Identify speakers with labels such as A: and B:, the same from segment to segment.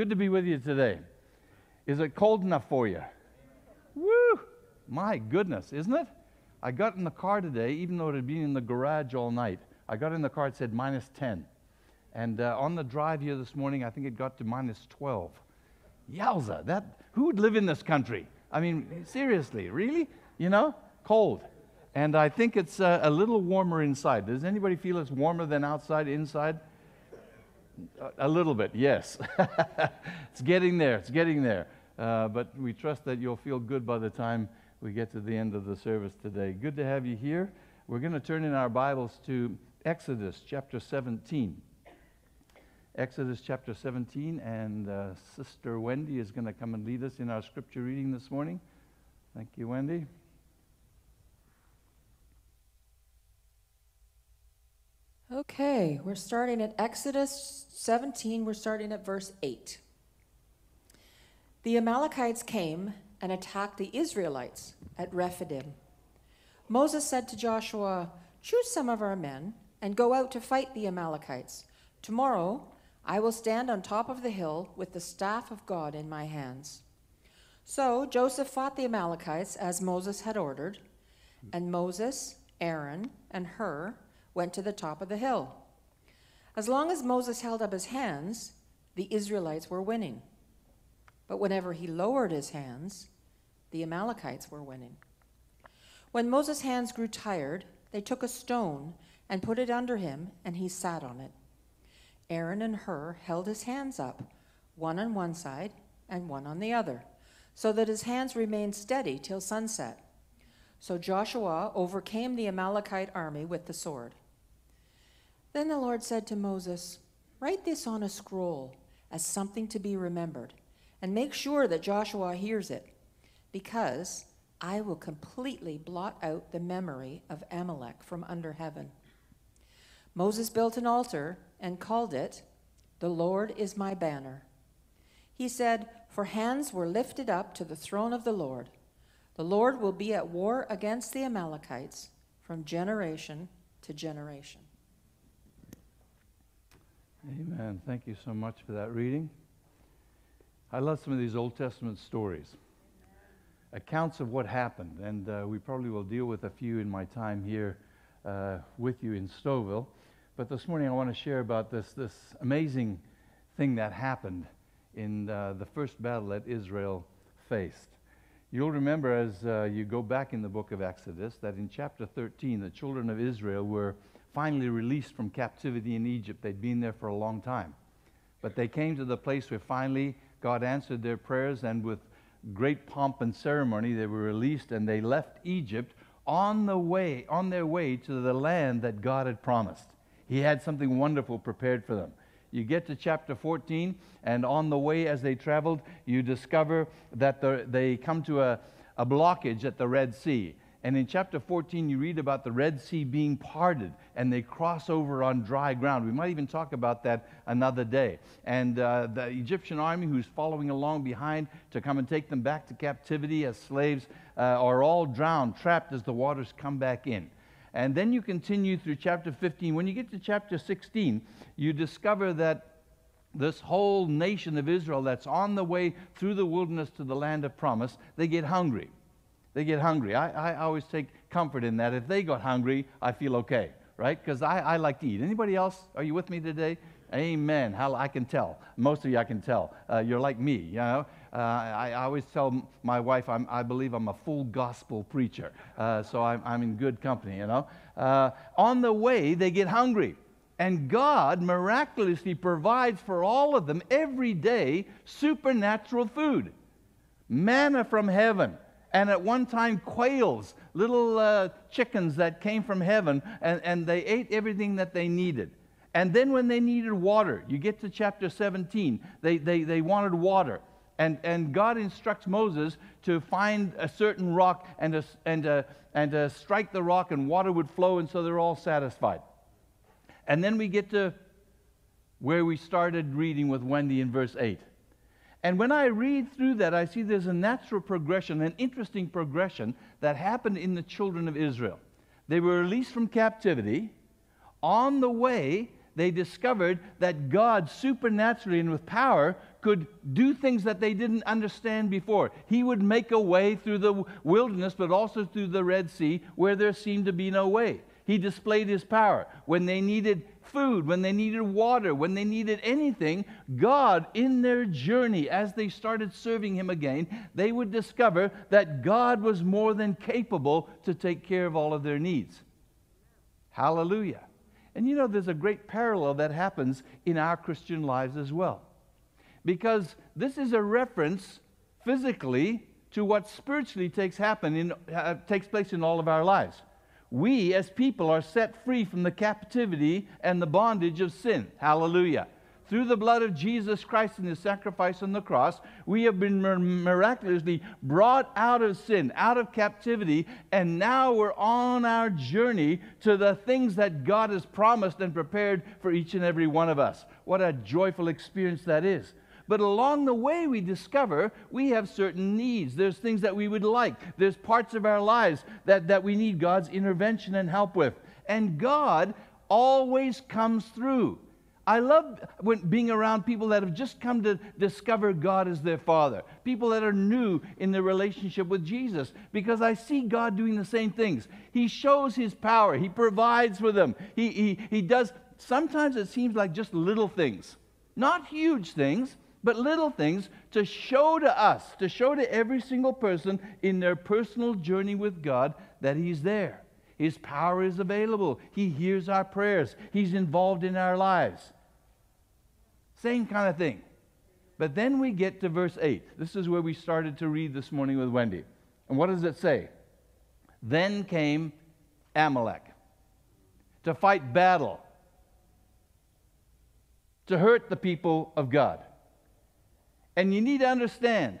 A: Good to be with you today. Is it cold enough for you? Woo! My goodness, isn't it? I got in the car today, even though it had been in the garage all night. I got in the car, it said minus 10. And uh, on the drive here this morning, I think it got to minus 12. Yowza, that, who would live in this country? I mean, seriously, really? You know, cold. And I think it's uh, a little warmer inside. Does anybody feel it's warmer than outside, inside? A little bit, yes. it's getting there, it's getting there. Uh, but we trust that you'll feel good by the time we get to the end of the service today. Good to have you here. We're going to turn in our Bibles to Exodus chapter 17. Exodus chapter 17, and uh, Sister Wendy is going to come and lead us in our scripture reading this morning. Thank you, Wendy.
B: Okay, we're starting at Exodus 17, we're starting at verse 8. The Amalekites came and attacked the Israelites at Rephidim. Moses said to Joshua, Choose some of our men and go out to fight the Amalekites. Tomorrow I will stand on top of the hill with the staff of God in my hands. So Joseph fought the Amalekites as Moses had ordered, and Moses, Aaron, and Hur went to the top of the hill. As long as Moses held up his hands, the Israelites were winning. But whenever he lowered his hands, the Amalekites were winning. When Moses' hands grew tired, they took a stone and put it under him, and he sat on it. Aaron and Hur held his hands up, one on one side and one on the other, so that his hands remained steady till sunset. So Joshua overcame the Amalekite army with the sword. Then the Lord said to Moses, Write this on a scroll as something to be remembered, and make sure that Joshua hears it, because I will completely blot out the memory of Amalek from under heaven. Moses built an altar and called it, The Lord is my banner. He said, For hands were lifted up to the throne of the Lord. The Lord will be at war against the Amalekites from generation to generation.
A: Amen. Thank you so much for that reading. I love some of these Old Testament stories, accounts of what happened, and uh, we probably will deal with a few in my time here uh, with you in Stouffville. But this morning I want to share about this, this amazing thing that happened in uh, the first battle that Israel faced. You'll remember as uh, you go back in the book of Exodus that in chapter 13, the children of Israel were finally released from captivity in Egypt. They'd been there for a long time. But they came to the place where finally God answered their prayers, and with great pomp and ceremony, they were released and they left Egypt on the way, on their way to the land that God had promised. He had something wonderful prepared for them. You get to chapter 14, and on the way as they traveled, you discover that the, they come to a, a blockage at the Red Sea. And in chapter 14, you read about the Red Sea being parted and they cross over on dry ground. We might even talk about that another day. And uh, the Egyptian army, who's following along behind to come and take them back to captivity as slaves, uh, are all drowned, trapped as the waters come back in. And then you continue through chapter 15. When you get to chapter 16, you discover that this whole nation of Israel that's on the way through the wilderness to the land of promise, they get hungry. They get hungry. I, I always take comfort in that. If they got hungry, I feel okay, right? Because I, I like to eat. Anybody else? Are you with me today? Amen. How I can tell. Most of you I can tell. Uh, you're like me, you know. Uh, I, I, always tell my wife I'm, i believe I'm a full gospel preacher, uh, so I'm, I'm, in good company, you know. Uh, on the way, they get hungry. And God miraculously provides for all of them every day supernatural food manna from heaven and at one time quails, little uh, chickens that came from heaven, and, and they ate everything that they needed. And then when they needed water, you get to chapter 17, they, they, they wanted water. And, and God instructs Moses to find a certain rock and, to, and, and to strike the rock, and water would flow, and so they're all satisfied. And then we get to where we started reading with Wendy in verse 8. And when I read through that, I see there's a natural progression, an interesting progression that happened in the children of Israel. They were released from captivity. On the way, they discovered that God supernaturally and with power could do things that they didn't understand before. He would make a way through the wilderness, but also through the Red Sea where there seemed to be no way. He displayed his power. When they needed food, when they needed water, when they needed anything, God, in their journey, as they started serving Him again, they would discover that God was more than capable to take care of all of their needs. Hallelujah. And you know, there's a great parallel that happens in our Christian lives as well. Because this is a reference physically to what spiritually takes, happen in, uh, takes place in all of our lives we as people are set free from the captivity and the bondage of sin. Hallelujah. Through the blood of Jesus Christ and his sacrifice on the cross, we have been miraculously brought out of sin, out of captivity, and now we're on our journey to the things that God has promised and prepared for each and every one of us. What a joyful experience that is. But along the way, we discover we have certain needs. There's things that we would like, there's parts of our lives that, that we need God's intervention and help with. And God always comes through. I love when, being around people that have just come to discover God as their Father, people that are new in their relationship with Jesus, because I see God doing the same things. He shows His power, He provides for them, He, he, he does, sometimes it seems like just little things, not huge things, but little things to show to us, to show to every single person in their personal journey with God that He's there. His power is available. He hears our prayers. He's involved in our lives. Same kind of thing. But then we get to verse 8. This is where we started to read this morning with Wendy. And what does it say? Then came Amalek to fight battle, to hurt the people of God. And you need to understand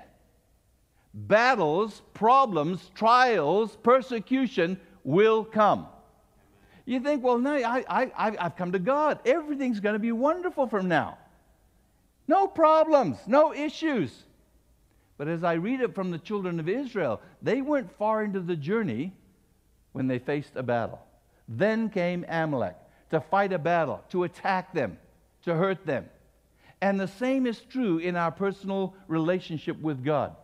A: battles, problems, trials, persecution will come. You think, well, no, I, I, I've come to God. Everything's going to be wonderful from now. No problems, no issues. But as I read it from the children of Israel, they weren't far into the journey when they faced a battle. Then came Amalek to fight a battle, to attack them, to hurt them. And the same is true in our personal relationship with God,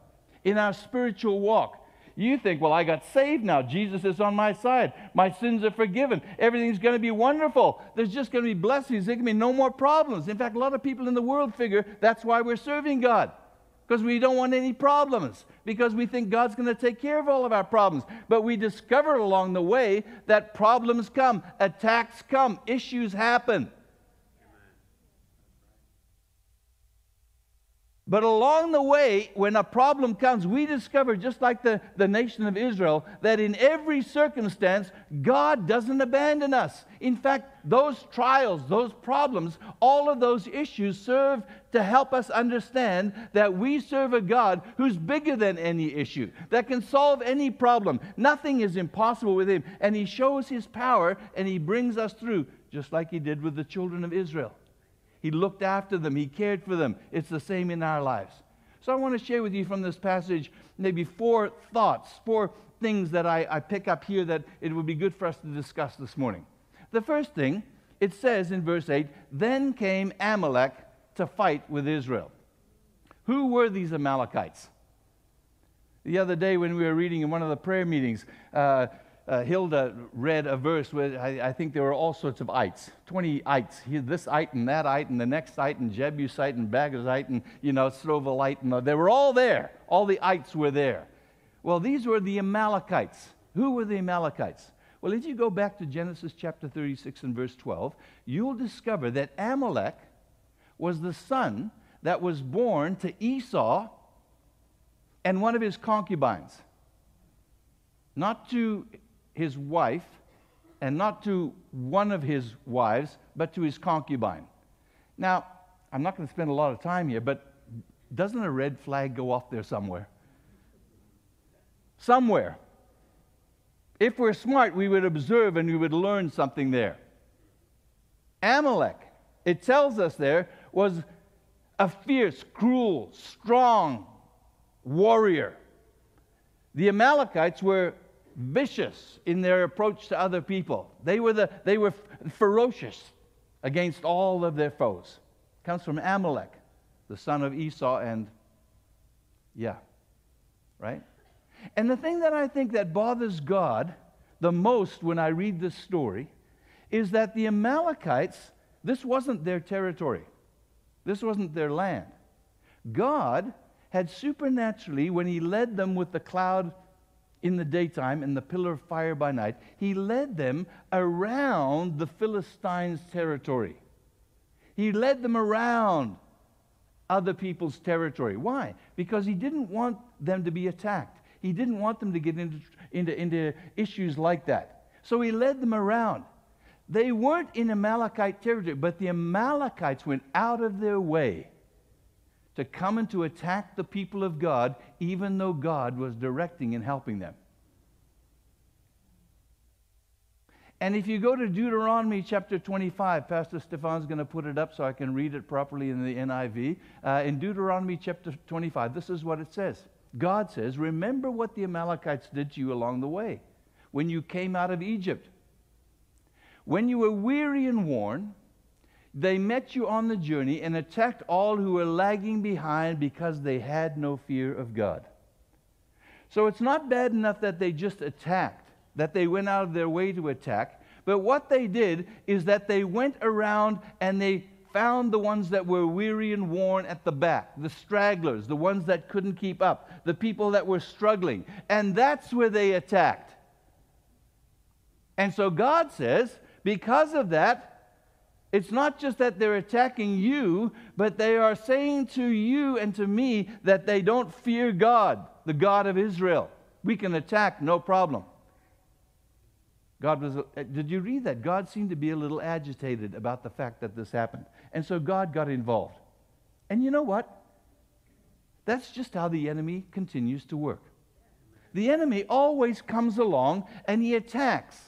A: in our spiritual walk. You think, well, I got saved now. Jesus is on my side. My sins are forgiven. Everything's going to be wonderful. There's just going to be blessings. There can be no more problems. In fact, a lot of people in the world figure that's why we're serving God. Because we don't want any problems, because we think God's going to take care of all of our problems. But we discover along the way that problems come, attacks come, issues happen. But along the way, when a problem comes, we discover, just like the, the nation of Israel, that in every circumstance, God doesn't abandon us. In fact, those trials, those problems, all of those issues serve to help us understand that we serve a God who's bigger than any issue, that can solve any problem. Nothing is impossible with Him. And He shows His power and He brings us through, just like He did with the children of Israel. He looked after them, He cared for them. It's the same in our lives. So I want to share with you from this passage maybe four thoughts, four things that I, I pick up here that it would be good for us to discuss this morning. The first thing, it says in verse 8, Then came Amalek to fight with Israel. Who were these Amalekites? The other day, when we were reading in one of the prayer meetings, uh, uh, Hilda read a verse where I, I, think there were all sorts of ites, 20 ites. This ite and that ite and the next ite and Jebusite and Bagazite and, you know, Strovalite. And they were all there. All the ites were there. Well, these were the Amalekites. Who were the Amalekites? Well, if you go back to Genesis chapter 36 and verse 12, you'll discover that Amalek was the son that was born to Esau and one of his concubines. Not to his wife, and not to one of his wives, but to his concubine. Now, I'm not going to spend a lot of time here, but doesn't a red flag go off there somewhere? Somewhere. If we're smart, we would observe and we would learn something there. Amalek, it tells us there, was a fierce, cruel, strong warrior. The Amalekites were vicious in their approach to other people. They were, the, they were ferocious against all of their foes. It comes from Amalek. the son of Esau, and yeah, right? And the thing that I think that bothers God the most when I read this story is that the Amalekites, this wasn't their territory, this wasn't their land. God had supernaturally, when He led them with the cloud in the daytime and the pillar of fire by night, He led them around the Philistines' territory. He led them around other people's territory. Why? Because He didn't want them to be attacked. He didn't want them to get into, into, into issues like that. So He led them around. They weren't in Amalekite territory, but the Amalekites went out of their way to come and to attack the people of God, even though God was directing and helping them. And if you go to Deuteronomy chapter 25, Pastor Stefan's going to put it up so I can read it properly in the NIV. Uh, in Deuteronomy chapter 25, this is what it says God says, Remember what the Amalekites did to you along the way when you came out of Egypt. When you were weary and worn, they met you on the journey and attacked all who were lagging behind because they had no fear of God. So it's not bad enough that they just attacked, that they went out of their way to attack, but what they did is that they went around and they found the ones that were weary and worn at the back, the stragglers, the ones that couldn't keep up, the people that were struggling. And that's where they attacked. And so God says, because of that, it's not just that they're attacking you, but they are saying to you and to me that they don't fear God, the God of Israel. We can attack, no problem. God was, uh, did you read that? God seemed to be a little agitated about the fact that this happened. And so God got involved. And you know what? That's just how the enemy continues to work. The enemy always comes along and he attacks.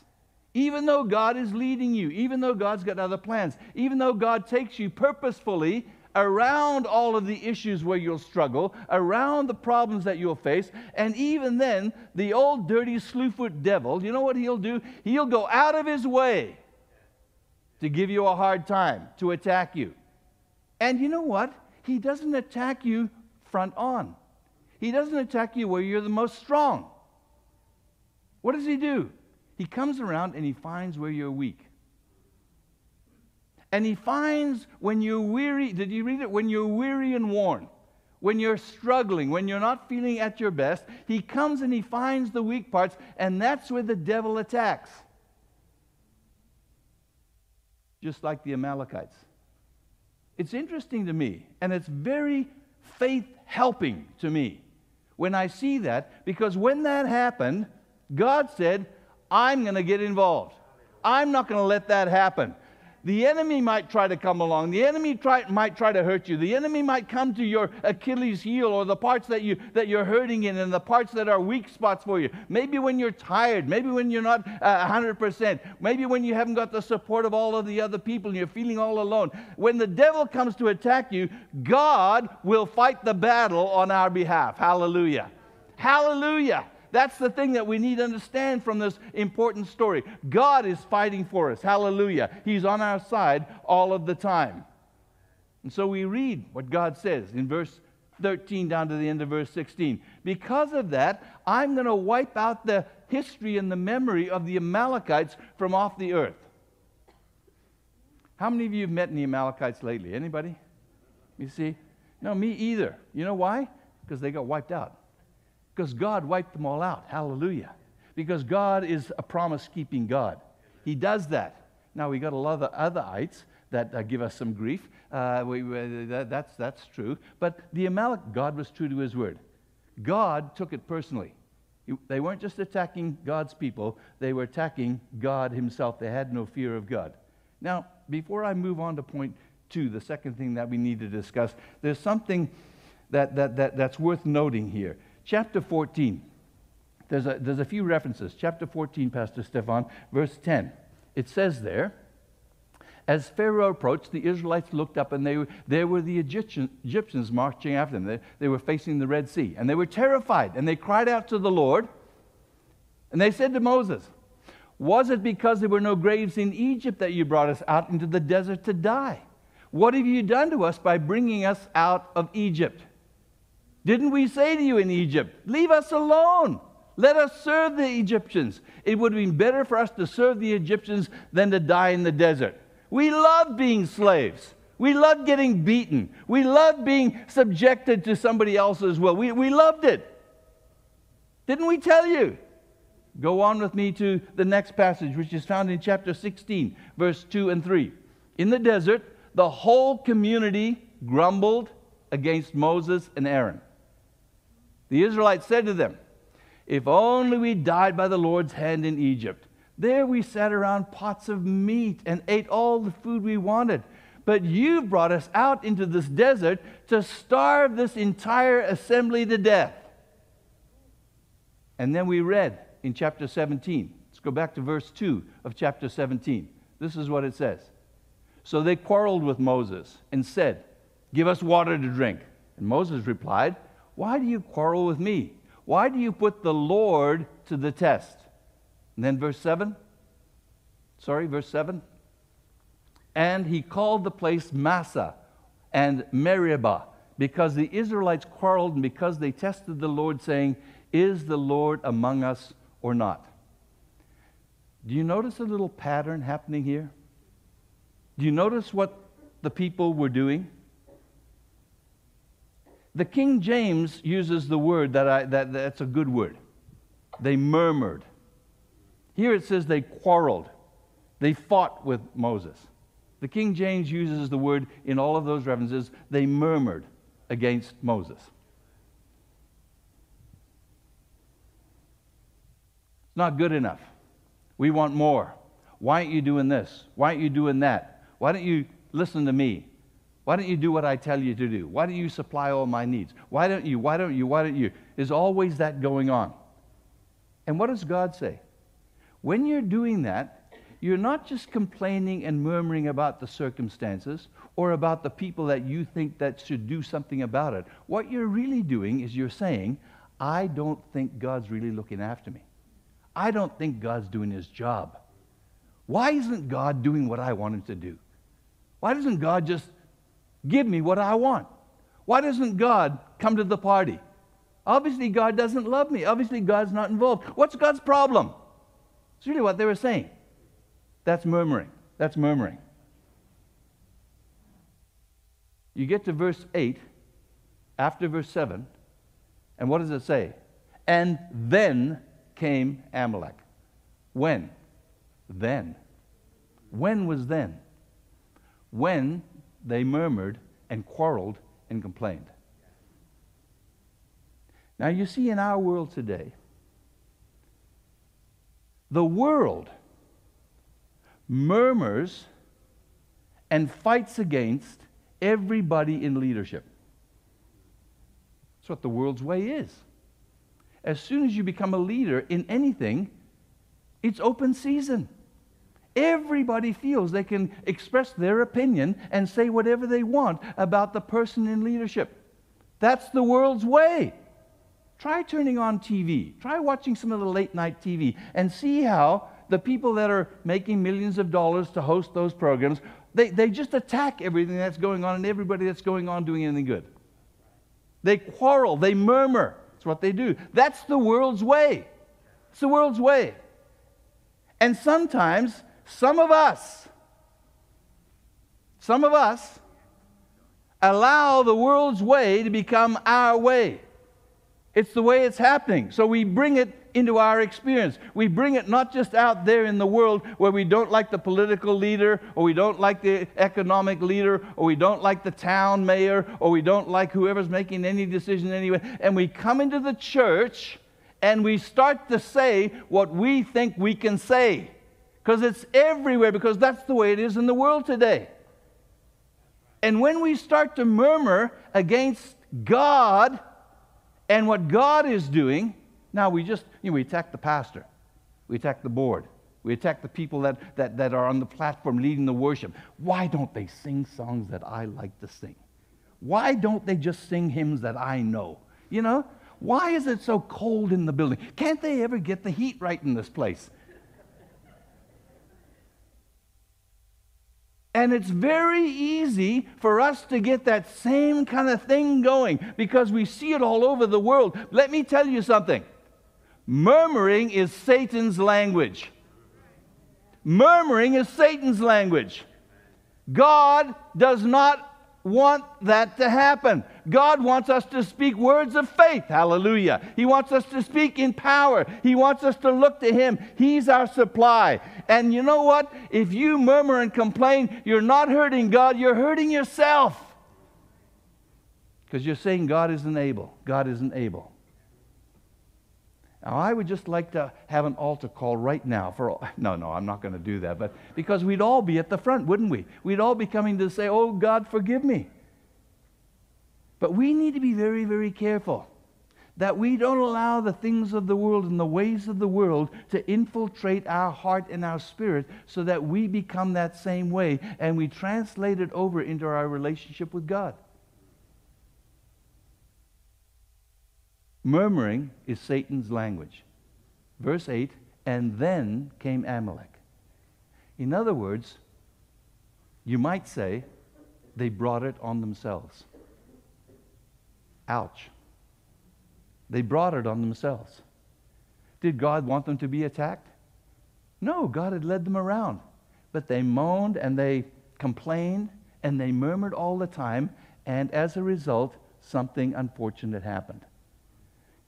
A: Even though God is leading you, even though God's got other plans, even though God takes you purposefully around all of the issues where you'll struggle, around the problems that you'll face, and even then, the old dirty slewfoot devil, you know what he'll do? He'll go out of his way to give you a hard time, to attack you. And you know what? He doesn't attack you front on. He doesn't attack you where you're the most strong. What does he do? He comes around and he finds where you're weak. And he finds when you're weary, did you read it? When you're weary and worn, when you're struggling, when you're not feeling at your best, he comes and he finds the weak parts, and that's where the devil attacks. Just like the Amalekites. It's interesting to me, and it's very faith helping to me when I see that, because when that happened, God said, I'm going to get involved. I'm not going to let that happen. The enemy might try to come along. The enemy try, might try to hurt you. The enemy might come to your Achilles heel or the parts that, you, that you're hurting in and the parts that are weak spots for you. Maybe when you're tired. Maybe when you're not uh, 100%. Maybe when you haven't got the support of all of the other people and you're feeling all alone. When the devil comes to attack you, God will fight the battle on our behalf. Hallelujah. Hallelujah. That's the thing that we need to understand from this important story. God is fighting for us. Hallelujah. He's on our side all of the time. And so we read what God says in verse 13 down to the end of verse 16. Because of that, I'm going to wipe out the history and the memory of the Amalekites from off the earth. How many of you have met any Amalekites lately? Anybody? You see? No, me either. You know why? Because they got wiped out. Because God wiped them all out. Hallelujah. Because God is a promise keeping God. He does that. Now, we got a lot of other ites that uh, give us some grief. Uh, we, that, that's, that's true. But the Amalek, God was true to his word. God took it personally. They weren't just attacking God's people, they were attacking God himself. They had no fear of God. Now, before I move on to point two, the second thing that we need to discuss, there's something that, that, that, that's worth noting here chapter 14. There's a, there's a few references. Chapter 14, Pastor Stefan, verse 10. It says there, as Pharaoh approached, the Israelites looked up and they there were the Egyptian, Egyptians marching after them. They, they were facing the Red Sea and they were terrified and they cried out to the Lord and they said to Moses, Was it because there were no graves in Egypt that you brought us out into the desert to die? What have you done to us by bringing us out of Egypt? Didn't we say to you in Egypt, Leave us alone? Let us serve the Egyptians. It would have been better for us to serve the Egyptians than to die in the desert. We love being slaves. We loved getting beaten. We loved being subjected to somebody else's will. We, we loved it. Didn't we tell you? Go on with me to the next passage, which is found in chapter 16, verse 2 and 3. In the desert, the whole community grumbled against Moses and Aaron. The Israelites said to them, If only we died by the Lord's hand in Egypt. There we sat around pots of meat and ate all the food we wanted. But you've brought us out into this desert to starve this entire assembly to death. And then we read in chapter 17. Let's go back to verse 2 of chapter 17. This is what it says. So they quarreled with Moses and said, Give us water to drink. And Moses replied, Why do you quarrel with me? Why do you put the Lord to the test? And then verse 7. Sorry, verse 7. And he called the place Massah and Meribah because the Israelites quarreled and because they tested the Lord, saying, Is the Lord among us or not? Do you notice a little pattern happening here? Do you notice what the people were doing? The King James uses the word that, I, that that's a good word. They murmured. Here it says they quarreled. They fought with Moses. The King James uses the word in all of those references, they murmured against Moses. It's not good enough. We want more. Why aren't you doing this? Why aren't you doing that? Why don't you listen to me? Why don't you do what I tell you to do? Why don't you supply all my needs? Why don't you? Why don't you? Why don't you? There's always that going on. And what does God say? When you're doing that, you're not just complaining and murmuring about the circumstances or about the people that you think that should do something about it. What you're really doing is you're saying, I don't think God's really looking after me. I don't think God's doing his job. Why isn't God doing what I want him to do? Why doesn't God just give me what I want? Why doesn't God come to the party? Obviously, God doesn't love me. Obviously, God's not involved. What's God's problem? It's really what they were saying. That's murmuring. That's murmuring. You get to verse 8, after verse 7, and what does it say? And then came Amalek. When? Then. When was then? When they murmured and quarreled and complained. Now, you see, in our world today, the world murmurs and fights against everybody in leadership. That's what the world's way is. As soon as you become a leader in anything, it's open season. Everybody feels they can express their opinion and say whatever they want about the person in leadership. That's the world's way. Try turning on TV. Try watching some of the late night TV and see how the people that are making millions of dollars to host those programs, they, they just attack everything that's going on and everybody that's going on doing anything good. They quarrel, they murmur. That's what they do. That's the world's way. It's the world's way. And sometimes some of us, some of us allow the world's way to become our way. It's the way it's happening. So we bring it into our experience. We bring it not just out there in the world where we don't like the political leader, or we don't like the economic leader, or we don't like the town mayor, or we don't like whoever's making any decision anyway. And we come into the church and we start to say what we think we can say. Because it's everywhere, because that's the way it is in the world today. And when we start to murmur against God, and what God is doing, now we just, you know, we attack the pastor, we attack the board, we attack the people that, that, that are on the platform leading the worship. Why don't they sing songs that I like to sing? Why don't they just sing hymns that I know? You know, why is it so cold in the building? Can't they ever get the heat right in this place? And it's very easy for us to get that same kind of thing going because we see it all over the world. Let me tell you something murmuring is Satan's language. Murmuring is Satan's language. God does not want that to happen. God wants us to speak words of faith. Hallelujah. He wants us to speak in power. He wants us to look to Him. He's our supply. And you know what? If you murmur and complain, you're not hurting God, you're hurting yourself. Because you're saying God isn't able. God isn't able. Now, I would just like to have an altar call right now for all, no, no, I'm not going to do that, but because we'd all be at the front, wouldn't we? We'd all be coming to say, "Oh God, forgive me." But we need to be very, very careful that we don't allow the things of the world and the ways of the world to infiltrate our heart and our spirit so that we become that same way and we translate it over into our relationship with God. Murmuring is Satan's language. Verse 8, and then came Amalek. In other words, you might say they brought it on themselves. Ouch. They brought it on themselves. Did God want them to be attacked? No, God had led them around. But they moaned and they complained and they murmured all the time, and as a result, something unfortunate happened.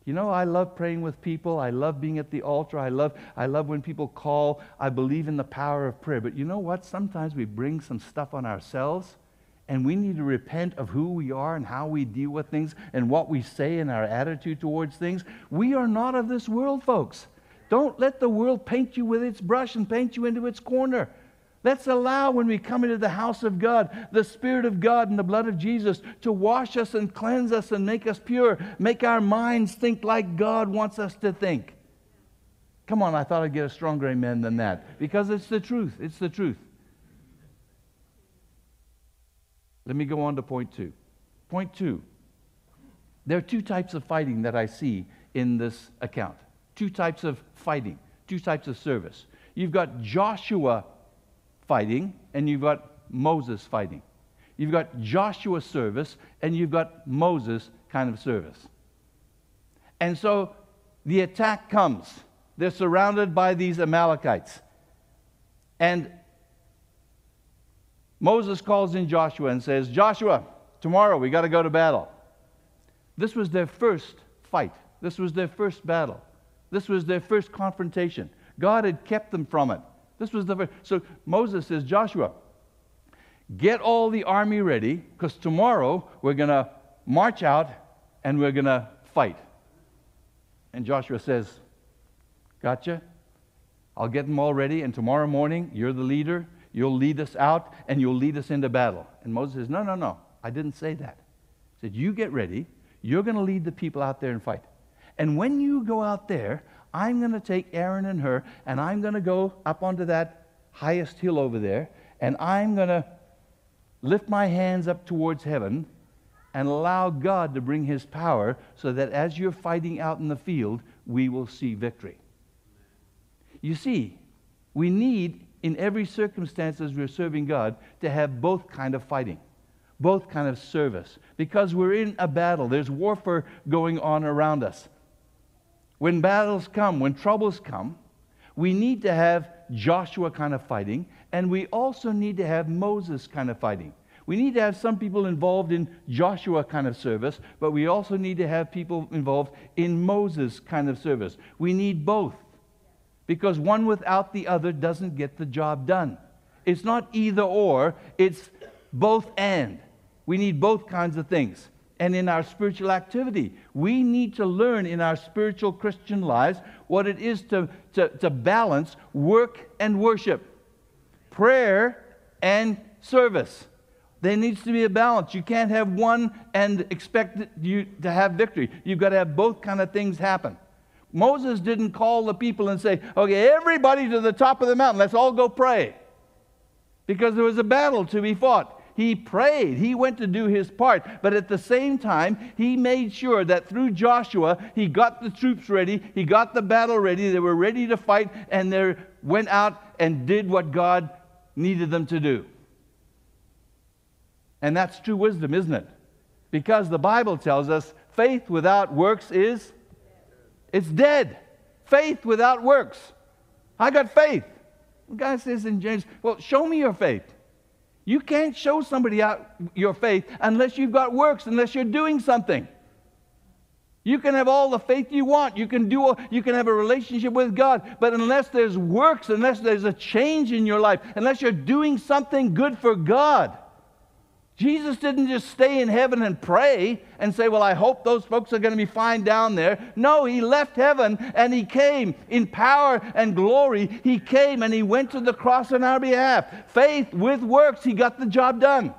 A: You know, I love praying with people. I love being at the altar. I love, I love when people call. I believe in the power of prayer. But you know what? Sometimes we bring some stuff on ourselves and we need to repent of who we are and how we deal with things and what we say and our attitude towards things. We are not of this world, folks. Don't let the world paint you with its brush and paint you into its corner. Let's allow, when we come into the house of God, the Spirit of God and the blood of Jesus to wash us and cleanse us and make us pure, make our minds think like God wants us to think. Come on, I thought I'd get a stronger amen than that because it's the truth. It's the truth. Let me go on to point two. Point two there are two types of fighting that I see in this account. Two types of fighting, two types of service. You've got Joshua fighting, and you've got Moses fighting. You've got Joshua service, and you've got Moses kind of service. And so the attack comes. They're surrounded by these Amalekites. And Moses calls in Joshua and says, Joshua, tomorrow we got to go to battle. This was their first fight. This was their first battle. This was their first confrontation. God had kept them from it. This was the first. So Moses says, Joshua, get all the army ready because tomorrow we're going to march out and we're going to fight. And Joshua says, Gotcha. I'll get them all ready, and tomorrow morning, you're the leader. You'll lead us out and you'll lead us into battle. And Moses says, No, no, no. I didn't say that. He said, You get ready. You're going to lead the people out there and fight. And when you go out there, I'm going to take Aaron and Hur, and I'm going to go up onto that highest hill over there, and I'm going to lift my hands up towards heaven and allow God to bring his power so that as you're fighting out in the field, we will see victory. You see, we need in every circumstance as we're serving God to have both kind of fighting, both kind of service, because we're in a battle. There's warfare going on around us. When battles come, when troubles come, we need to have Joshua kind of fighting, and we also need to have Moses kind of fighting. We need to have some people involved in Joshua kind of service, but we also need to have people involved in Moses kind of service. We need both because one without the other doesn't get the job done. It's not either or, it's both and. We need both kinds of things. And in our spiritual activity, we need to learn in our spiritual Christian lives what it is to, to, to balance work and worship, prayer and service. There needs to be a balance. You can't have one and expect you to have victory. You've got to have both kind of things happen. Moses didn't call the people and say, okay, everybody to the top of the mountain, let's all go pray. Because there was a battle to be fought. He prayed, he went to do his part, but at the same time, he made sure that through Joshua, he got the troops ready, he got the battle ready, they were ready to fight, and they went out and did what God needed them to do. And that's true wisdom, isn't it? Because the Bible tells us faith without works is it's dead. Faith without works. I got faith. The guy says in James, Well, show me your faith. You can't show somebody out your faith unless you've got works, unless you're doing something. You can have all the faith you want. You can do you can have a relationship with God, but unless there's works, unless there's a change in your life, unless you're doing something good for God. Jesus didn't just stay in heaven and pray and say, Well, I hope those folks are going to be fine down there. No, he left heaven and he came in power and glory. He came and he went to the cross on our behalf. Faith with works, he got the job done.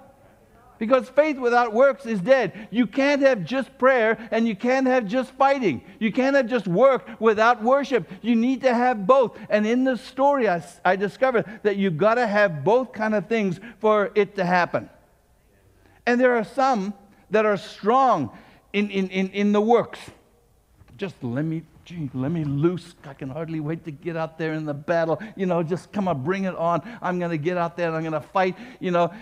A: Because faith without works is dead. You can't have just prayer and you can't have just fighting. You can't have just work without worship. You need to have both. And in this story, I, I discovered that you've got to have both kind of things for it to happen. And there are some that are strong in, in, in, in the works. Just let me, gee, let me loose. I can hardly wait to get out there in the battle. You know, just come on, bring it on. I'm going to get out there and I'm going to fight. You know,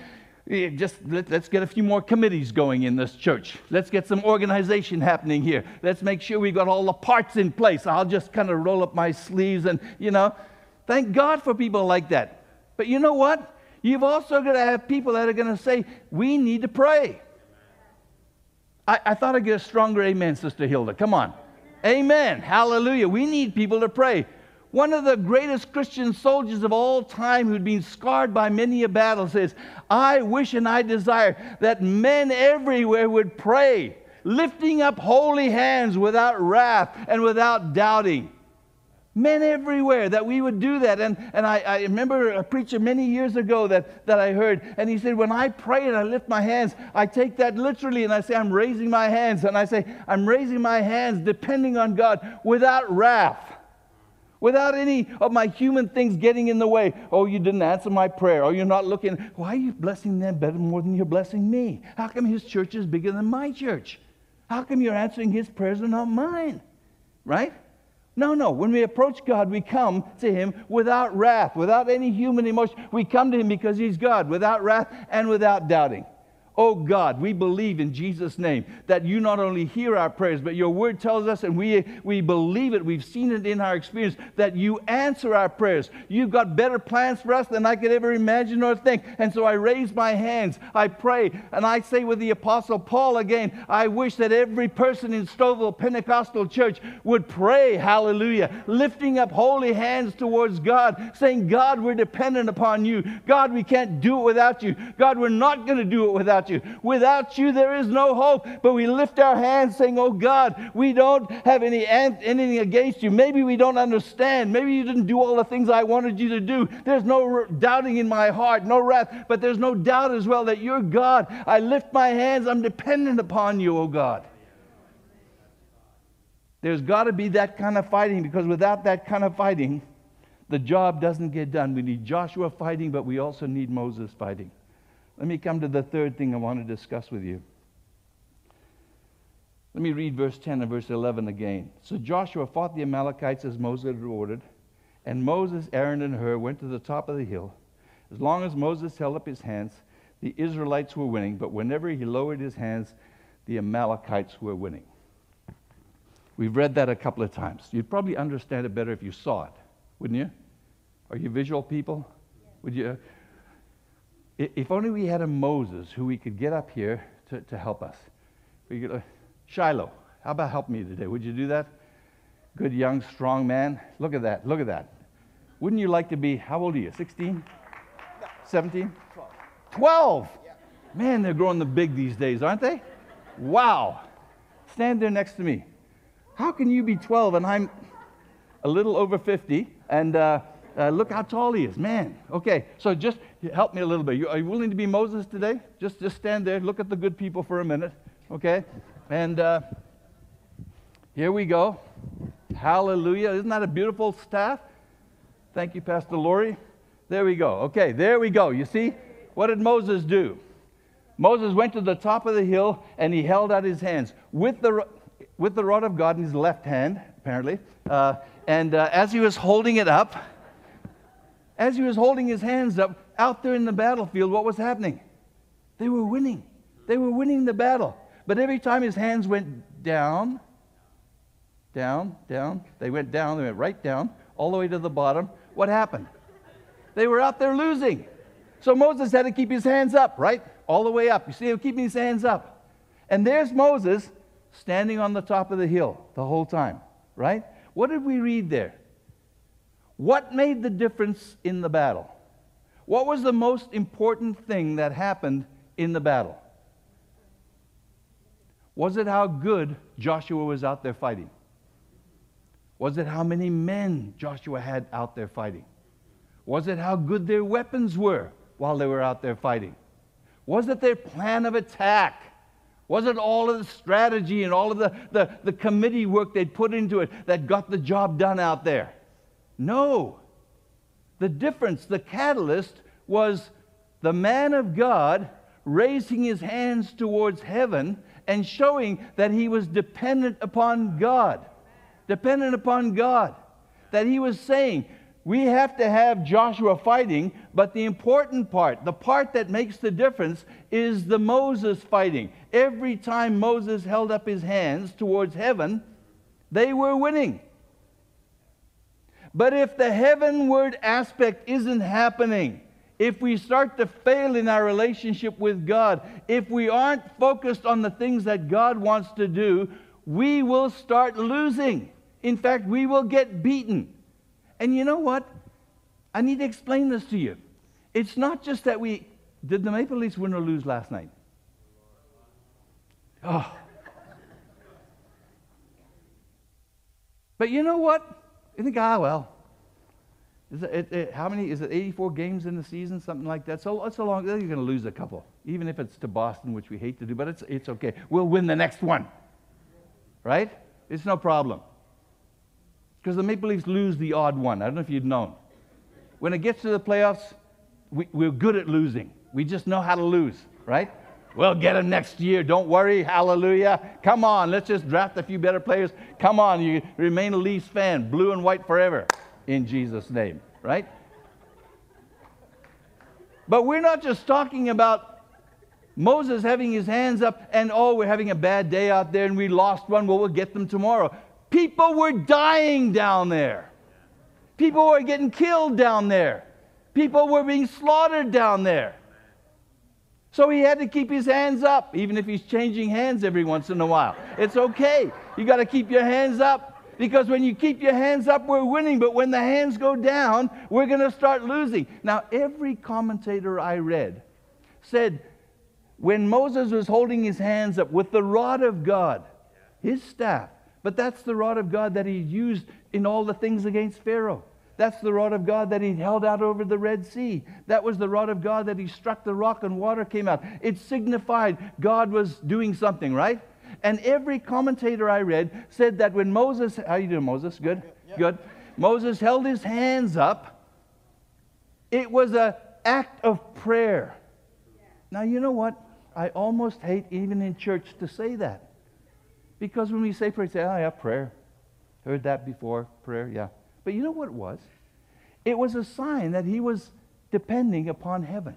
A: just let, us get a few more committees going in this church. Let's get some organization happening here. Let's make sure we've got all the parts in place. I'll just kind of roll up my sleeves and, you know, thank God for people like that. But you know what? You've also got to have people that are going to say, we need to pray. I, I thought I'd get a stronger amen, Sister Hilda. Come on. Amen. Hallelujah. We need people to pray. One of the greatest Christian soldiers of all time who'd been scarred by many a battle says, I wish and I desire that men everywhere would pray, lifting up holy hands without wrath and without doubting. Men everywhere that we would do that. And, and I, I remember a preacher many years ago that, that I heard, and he said, When I pray and I lift my hands, I take that literally and I say, I'm raising my hands. And I say, I'm raising my hands depending on God without wrath without any of my human things getting in the way. Oh, you didn't answer my prayer. Oh, you're not looking. Why are you blessing them better more than you're blessing me? How come his church is bigger than my church? How come you're answering his prayers and not mine? Right? No, no. When we approach God, we come to him without wrath, without any human emotion. We come to him because he's God, without wrath and without doubting. Oh God, we believe in Jesus' name that you not only hear our prayers, but your word tells us, and we, we believe it, we've seen it in our experience, that you answer our prayers. You've got better plans for us than I could ever imagine or think. And so I raise my hands, I pray, and I say with the Apostle Paul again, I wish that every person in Stouffville Pentecostal Church would pray, hallelujah, lifting up holy hands towards God, saying, God, we're dependent upon you. God, we can't do it without you. God, we're not going to do it without you. Without you, there is no hope. But we lift our hands saying, Oh God, we don't have any, anything against you. Maybe we don't understand. Maybe you didn't do all the things I wanted you to do. There's no doubting in my heart, no wrath, but there's no doubt as well that you're God. I lift my hands. I'm dependent upon you, oh God. There's got to be that kind of fighting because without that kind of fighting, the job doesn't get done. We need Joshua fighting, but we also need Moses fighting. Let me come to the third thing I want to discuss with you. Let me read verse 10 and verse 11 again. So Joshua fought the Amalekites as Moses had ordered, and Moses, Aaron, and Hur went to the top of the hill. As long as Moses held up his hands, the Israelites were winning, but whenever he lowered his hands, the Amalekites were winning. We've read that a couple of times. You'd probably understand it better if you saw it, wouldn't you? Are you visual people? Would you? If only we had a Moses who we could get up here to, to help us. We could, uh, Shiloh, how about help me today? Would you do that? Good, young, strong man. Look at that. Look at that. Wouldn't you like to be, how old are you? 16? 17? 12. 12? Man, they're growing the big these days, aren't they? Wow. Stand there next to me. How can you be 12 and I'm a little over 50 and uh, uh, look how tall he is. Man. Okay, so just help me a little bit. You, are you willing to be Moses today? Just, just stand there, look at the good people for a minute. Okay? And uh, here we go. Hallelujah. Isn't that a beautiful staff? Thank you, Pastor Lori. There we go. Okay, there we go. You see? What did Moses do? Moses went to the top of the hill and he held out his hands with the, with the rod of God in his left hand, apparently. Uh, and uh, as he was holding it up, as he was holding his hands up out there in the battlefield, what was happening? They were winning. They were winning the battle. But every time his hands went down, down, down, they went down, they went right down, all the way to the bottom. What happened? They were out there losing. So Moses had to keep his hands up, right? All the way up. You see him keeping his hands up. And there's Moses standing on the top of the hill the whole time, right? What did we read there? What made the difference in the battle? What was the most important thing that happened in the battle? Was it how good Joshua was out there fighting? Was it how many men Joshua had out there fighting? Was it how good their weapons were while they were out there fighting? Was it their plan of attack? Was it all of the strategy and all of the, the, the committee work they'd put into it that got the job done out there? No. The difference, the catalyst, was the man of God raising his hands towards heaven and showing that he was dependent upon God. Dependent upon God. That he was saying, we have to have Joshua fighting, but the important part, the part that makes the difference, is the Moses fighting. Every time Moses held up his hands towards heaven, they were winning. But if the heavenward aspect isn't happening, if we start to fail in our relationship with God, if we aren't focused on the things that God wants to do, we will start losing. In fact, we will get beaten. And you know what? I need to explain this to you. It's not just that we did the Maple Leafs win or lose last night. Oh. But you know what? You think, ah, well, is it, it, it, how many? Is it 84 games in the season, something like that? So it's a long. You're going to lose a couple, even if it's to Boston, which we hate to do. But it's it's okay. We'll win the next one, right? It's no problem. Because the Maple Leafs lose the odd one. I don't know if you'd known. When it gets to the playoffs, we, we're good at losing. We just know how to lose, right? We'll get them next year. Don't worry. Hallelujah. Come on. Let's just draft a few better players. Come on. You remain a Leafs fan. Blue and white forever. In Jesus' name, right? But we're not just talking about Moses having his hands up and, oh, we're having a bad day out there and we lost one. Well, we'll get them tomorrow. People were dying down there. People were getting killed down there. People were being slaughtered down there. So he had to keep his hands up, even if he's changing hands every once in a while. It's okay. You got to keep your hands up because when you keep your hands up, we're winning. But when the hands go down, we're going to start losing. Now, every commentator I read said when Moses was holding his hands up with the rod of God, his staff, but that's the rod of God that he used in all the things against Pharaoh. That's the rod of God that he held out over the Red Sea. That was the rod of God that he struck the rock and water came out. It signified God was doing something, right? And every commentator I read said that when Moses, how you doing, Moses? Good? Yeah. Good. Moses held his hands up, it was an act of prayer. Now, you know what? I almost hate even in church to say that. Because when we say prayer, we say, oh, yeah, prayer. Heard that before, prayer, yeah. But you know what it was? It was a sign that he was depending upon heaven,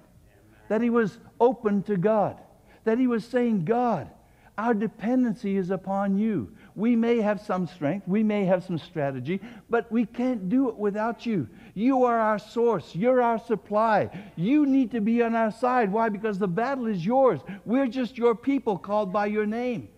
A: that he was open to God, that he was saying, God, our dependency is upon you. We may have some strength, we may have some strategy, but we can't do it without you. You are our source, you're our supply. You need to be on our side. Why? Because the battle is yours. We're just your people called by your name.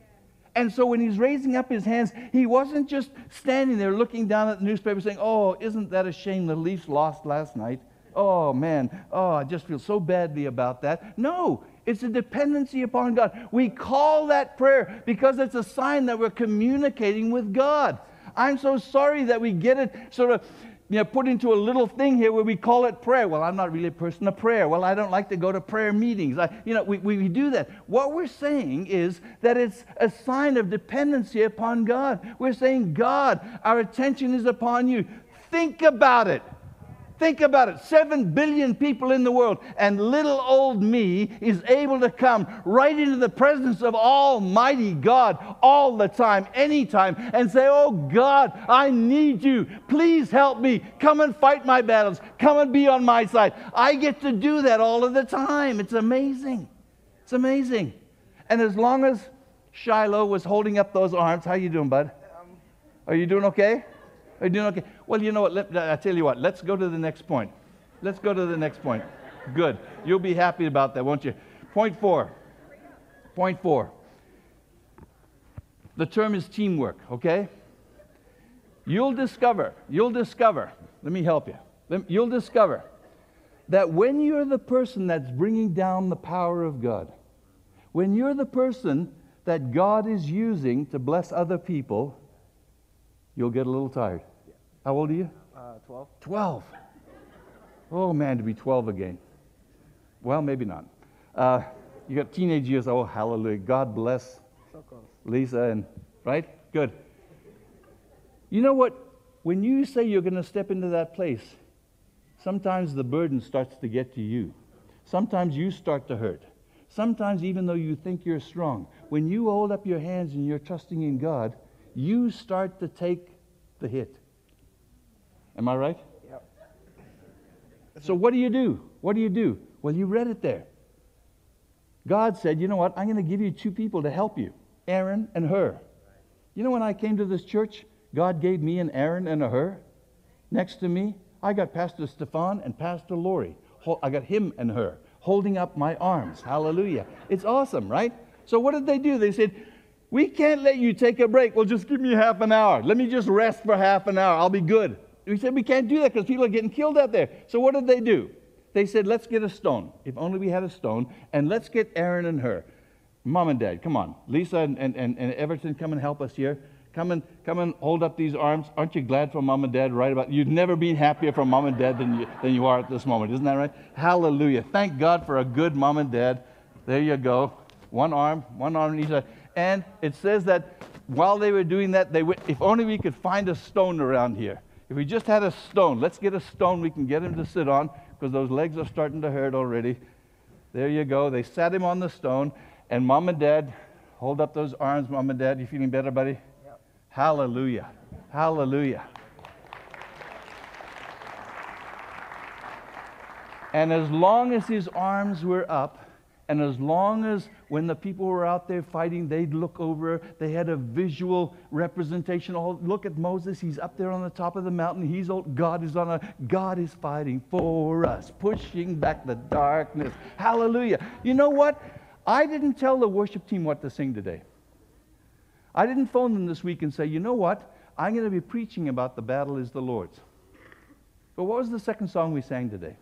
A: And so when he's raising up his hands, he wasn't just standing there looking down at the newspaper saying, Oh, isn't that a shame the Leafs lost last night? Oh, man. Oh, I just feel so badly about that. No, it's a dependency upon God. We call that prayer because it's a sign that we're communicating with God. I'm so sorry that we get it sort of you know, put into a little thing here where we call it prayer. Well, I'm not really a person of prayer. Well, I don't like to go to prayer meetings. I, you know, we, we do that. What we're saying is that it's a sign of dependency upon God. We're saying, God, our attention is upon you. Think about it. Think about it. Seven billion people in the world, and little old me is able to come right into the presence of Almighty God all the time, anytime, and say, Oh God, I need you. Please help me. Come and fight my battles. Come and be on my side. I get to do that all of the time. It's amazing. It's amazing. And as long as Shiloh was holding up those arms, how you doing, bud? Are you doing okay? You doing okay? Well, you know what? Let, I tell you what. Let's go to the next point. Let's go to the next point. Good. You'll be happy about that, won't you? Point four. Point four. The term is teamwork, okay? You'll discover, you'll discover, let me help you. You'll discover that when you're the person that's bringing down the power of God, when you're the person that God is using to bless other people, you'll get a little tired. How old are you?
C: Uh, 12.
A: 12. Oh man, to be 12 again. Well, maybe not. Uh, you got teenage years. Oh, hallelujah. God bless
C: So close.
A: Lisa and, right? Good. You know what? When you say you're going to step into that place, sometimes the burden starts to get to you. Sometimes you start to hurt. Sometimes, even though you think you're strong, when you hold up your hands and you're trusting in God, you start to take the hit. Am I right?
C: Yep.
A: So, what do you do? What do you do? Well, you read it there. God said, You know what? I'm going to give you two people to help you Aaron and Hur. You know, when I came to this church, God gave me an Aaron and a Hur. Next to me, I got Pastor Stefan and Pastor Lori. I got him and her holding up my arms. Hallelujah. It's awesome, right? So, what did they do? They said, We can't let you take a break. Well, just give me half an hour. Let me just rest for half an hour. I'll be good. We said, We can't do that because people are getting killed out there. So, what did they do? They said, Let's get a stone. If only we had a stone. And let's get Aaron and Hur. Mom and dad, come on. Lisa and, and, and Everton, come and help us here. Come and, come and hold up these arms. Aren't you glad for mom and dad right about You've never been happier for mom and dad than you, than you are at this moment. Isn't that right? Hallelujah. Thank God for a good mom and dad. There you go. One arm, one arm on each side. And it says that while they were doing that, they went, if only we could find a stone around here. If we just had a stone, let's get a stone we can get him to sit on because those legs are starting to hurt already. There you go. They sat him on the stone, and mom and dad hold up those arms. Mom and dad, you feeling better, buddy? Yep. Hallelujah. Hallelujah. And as long as his arms were up, and as long as when the people were out there fighting, they'd look over, they had a visual representation. Oh, look at Moses. He's up there on the top of the mountain. He's old. God is on a, God is fighting for us, pushing back the darkness. Hallelujah. You know what? I didn't tell the worship team what to sing today. I didn't phone them this week and say, you know what? I'm going to be preaching about the battle is the Lord's. But what was the second song we sang today?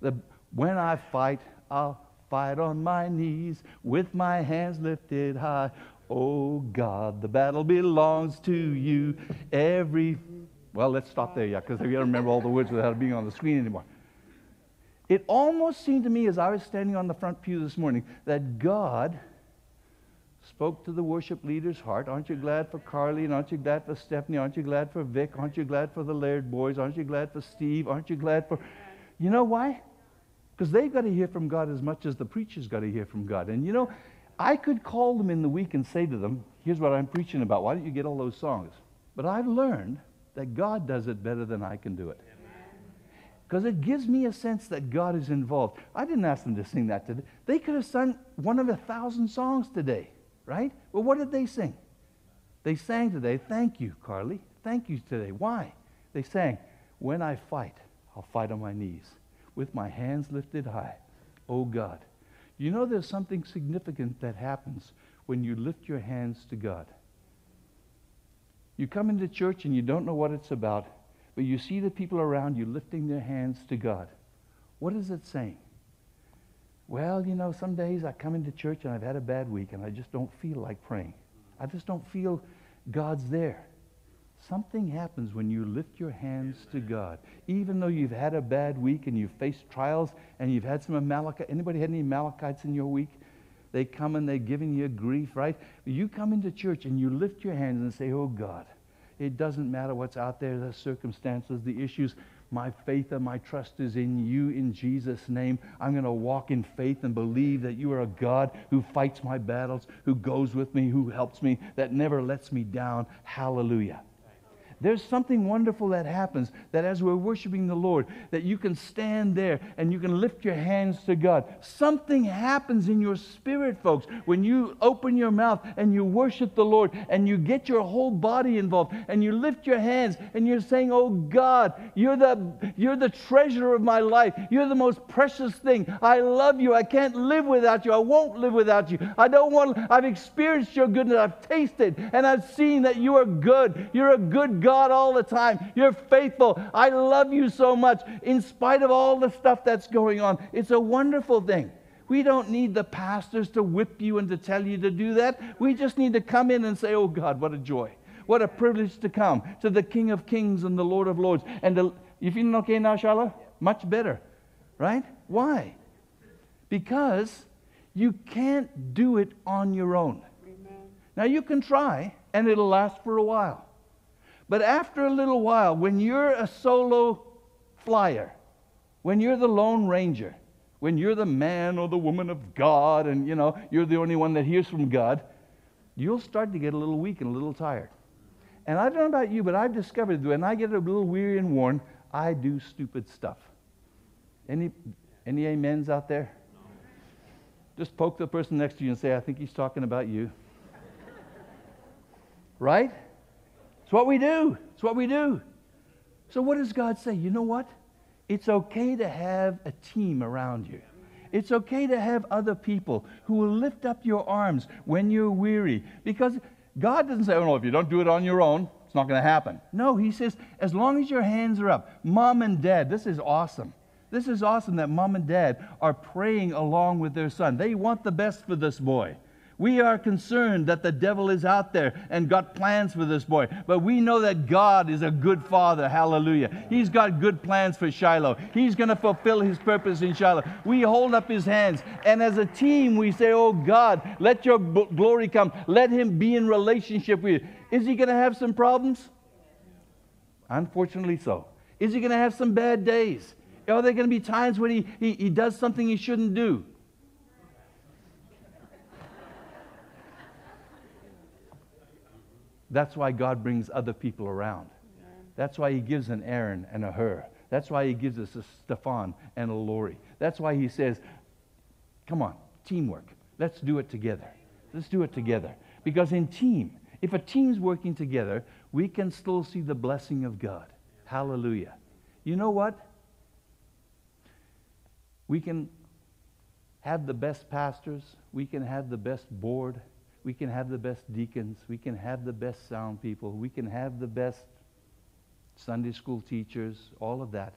A: The When I Fight, I'll fight on my knees with my hands lifted high. Oh God, the battle belongs to you. Every, well, let's stop there, yeah, because we don't remember all the words without being on the screen anymore. It almost seemed to me as I was standing on the front pew this morning that God spoke to the worship leader's heart. Aren't you glad for Carly? And aren't you glad for Stephanie? Aren't you glad for Vic? Aren't you glad for the Laird boys? Aren't you glad for Steve? Aren't you glad for. You know why? Because they've got to hear from God as much as the preacher's got to hear from God. And you know, I could call them in the week and say to them, here's what I'm preaching about. Why don't you get all those songs? But I've learned that God does it better than I can do it. Because it gives me a sense that God is involved. I didn't ask them to sing that today. They could have sung one of a thousand songs today right? Well, what did they sing? They sang today, thank you, Carly. Thank you today. Why? They sang, when I fight, I'll fight on my knees with my hands lifted high. Oh God. You know there's something significant that happens when you lift your hands to God. You come into church and you don't know what it's about, but you see the people around you lifting their hands to God. What is it saying? Well, you know, some days I come into church and I've had a bad week and I just don't feel like praying. I just don't feel God's there. Something happens when you lift your hands to God. Even though you've had a bad week and you've faced trials and you've had some Amalekite. Anybody had any Amalekites in your week? They come and they're giving you grief, right? You come into church and you lift your hands and say, Oh God, it doesn't matter what's out there, the circumstances, the issues. My faith and my trust is in you in Jesus' name. I'm going to walk in faith and believe that you are a God who fights my battles, who goes with me, who helps me, that never lets me down. Hallelujah. There's something wonderful that happens that as we're worshiping the Lord, that you can stand there and you can lift your hands to God. Something happens in your spirit, folks, when you open your mouth and you worship the Lord and you get your whole body involved and you lift your hands and you're saying, Oh God, you're the, you're the treasure of my life. You're the most precious thing. I love you. I can't live without you. I won't live without you. I don't want, I've experienced your goodness. I've tasted and I've seen that you are good. You're a good God all the time. You're faithful. I love you so much in spite of all the stuff that's going on. It's a wonderful thing. We don't need the pastors to whip you and to tell you to do that. We just need to come in and say, Oh God, what a joy. What a privilege to come to the King of Kings and the Lord of Lords. And the, you feeling okay now, Charlotte? Much better, right? Why? Because you can't do it on your own. Now, you can try, and it'll last for a while. But after a little while, when you're a solo flyer, when you're the Lone Ranger, when you're the man or the woman of God, and you know, you're the only one that hears from God, you'll start to get a little weak and a little tired. And I don't know about you, but I've discovered that when I get a little weary and worn, I do stupid stuff. Any, any amens out there? Just poke the person next to you and say, I think he's talking about you. right? It's what we do. It's what we do. So, what does God say? You know what? It's okay to have a team around you. It's okay to have other people who will lift up your arms when you're weary. Because God doesn't say, oh no, if you don't do it on your own, it's not going to happen. No, He says, as long as your hands are up, mom and dad, this is awesome. This is awesome that mom and dad are praying along with their son. They want the best for this boy. We are concerned that the devil is out there and got plans for this boy. But we know that God is a good father. Hallelujah. He's got good plans for Shiloh. He's going to fulfill his purpose in Shiloh. We hold up his hands. And as a team, we say, Oh God, let your glory come. Let him be in relationship with you. Is he going to have some problems? Unfortunately, so. Is he going to have some bad days? Are there going to be times when he, he, he does something he shouldn't do? That's why God brings other people around. That's why He gives an Aaron and a Hur. That's why He gives us a Stefan and a Lori. That's why He says, come on, teamwork. Let's do it together. Let's do it together. Because in team, if a team's working together, we can still see the blessing of God. Hallelujah. You know what? We can have the best pastors, we can have the best board, we can have the best deacons, we can have the best sound people, we can have the best Sunday school teachers, all of that.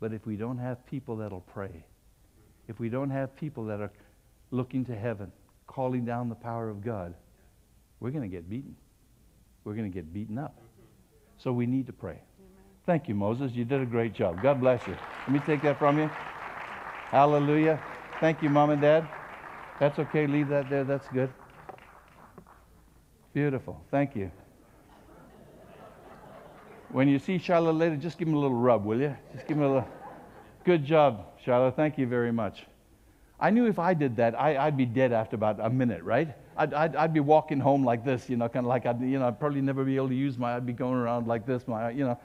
A: But if we don't have people that'll pray, if we don't have people that are looking to heaven, calling down the power of God, we're going to get beaten. We're going to get beaten up. So we need to pray. Thank you, Moses. You did a great job. God bless you. Let me take that from you. Hallelujah. Thank you, Mom and Dad. That's okay. Leave that there. That's good. Beautiful. Thank you. When you see Charlotte later, just give him a little rub, will you? Just give him a little. Good job, Charlotte. Thank you very much. I knew if I did that, I, would be dead after about a minute, right? I'd, I'd, I'd, be walking home like this, you know, kind of like I'd, you know, I'd probably never be able to use my, I'd be going around like this, my, you know.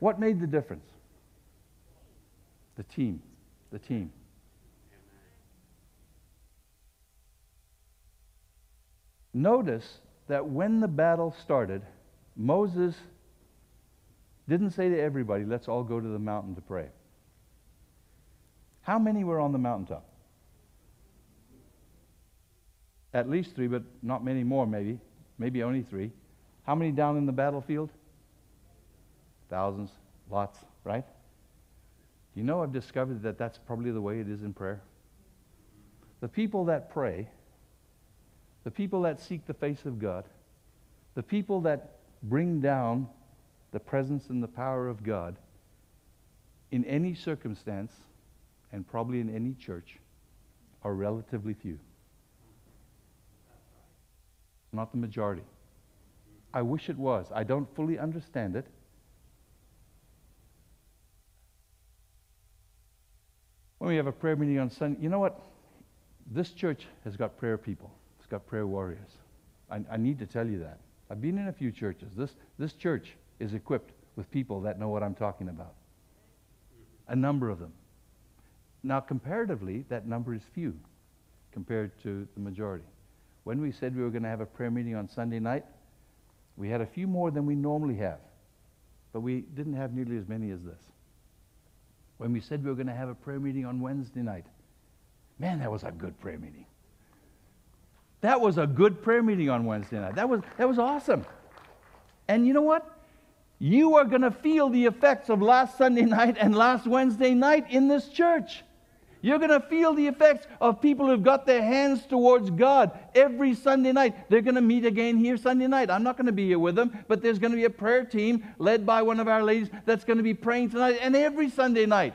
A: What made the difference? The team. The team. Notice that when the battle started, Moses didn't say to everybody, let's all go to the mountain to pray. How many were on the mountaintop? At least three, but not many more, maybe. Maybe only three. How many down in the battlefield? Thousands, lots, right? You know, I've discovered that that's probably the way it is in prayer. The people that pray the people that seek the face of God, the people that bring down the presence and the power of God in any circumstance, and probably in any church, are relatively few. Not the majority. I wish it was. I don't fully understand it. When we have a prayer meeting on Sunday, you know what? This church has got prayer people got prayer warriors. I, I need to tell you that. I've been in a few churches. This, this church is equipped with people that know what I'm talking about. A number of them. Now, comparatively, that number is few compared to the majority. When we said we were going to have a prayer meeting on Sunday night, we had a few more than we normally have, but we didn't have nearly as many as this. When we said we were going to have a prayer meeting on Wednesday night, man, that was a good prayer meeting. That was a good prayer meeting on Wednesday night. That was, that was awesome. And you know what? You are going to feel the effects of last Sunday night and last Wednesday night in this church. You're going to feel the effects of people who've got their hands towards God every Sunday night. They're going to meet again here Sunday night. I'm not going to be here with them, but there's going to be a prayer team led by one of our ladies that's going to be praying tonight and every Sunday night.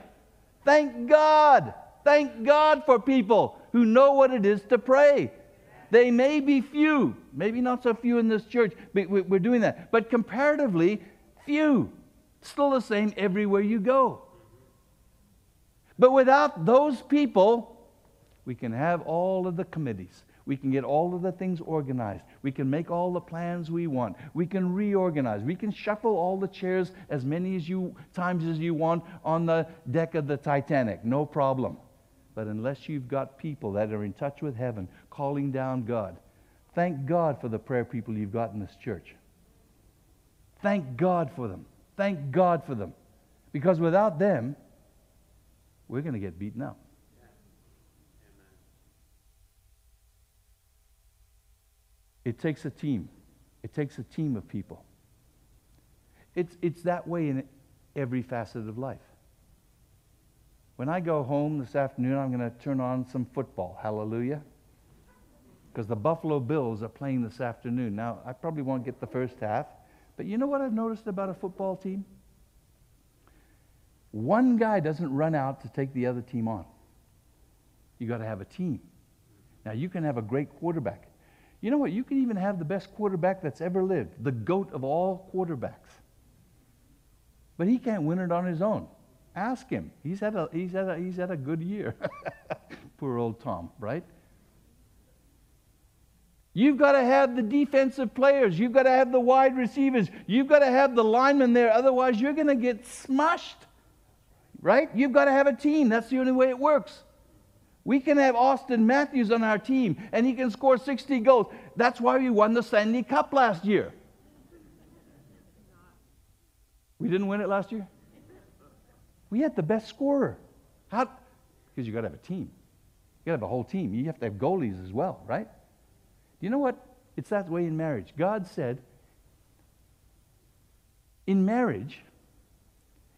A: Thank God. Thank God for people who know what it is to pray. They may be few, maybe not so few in this church, but we're doing that. But comparatively, few. Still the same everywhere you go. But without those people, we can have all of the committees. We can get all of the things organized. We can make all the plans we want. We can reorganize. We can shuffle all the chairs as many as you times as you want on the deck of the Titanic. No problem. But unless you've got people that are in touch with heaven, calling down God, thank God for the prayer people you've got in this church. Thank God for them. Thank God for them. Because without them, we're going to get beaten up. It takes a team. It takes a team of people. It's, it's that way in every facet of life. When I go home this afternoon, I'm going to turn on some football. Hallelujah. Because the Buffalo Bills are playing this afternoon. Now, I probably won't get the first half, but you know what I've noticed about a football team? One guy doesn't run out to take the other team on. You got to have a team. Now, you can have a great quarterback. You know what? You can even have the best quarterback that's ever lived, the goat of all quarterbacks. But he can't win it on his own. Ask him. He's had a, he's had a, he's had a good year. Poor old Tom, right? You've got to have the defensive players. You've got to have the wide receivers. You've got to have the linemen there. Otherwise, you're going to get smushed right? You've got to have a team. That's the only way it works. We can have Auston Matthews on our team, and he can score 60 goals. That's why we won the Stanley Cup last year. We didn't win it last year? We had the best scorer. How? Because you got to have a team. You got to have a whole team. You have to have goalies as well, right? Do you know what? It's that way in marriage. God said, in marriage,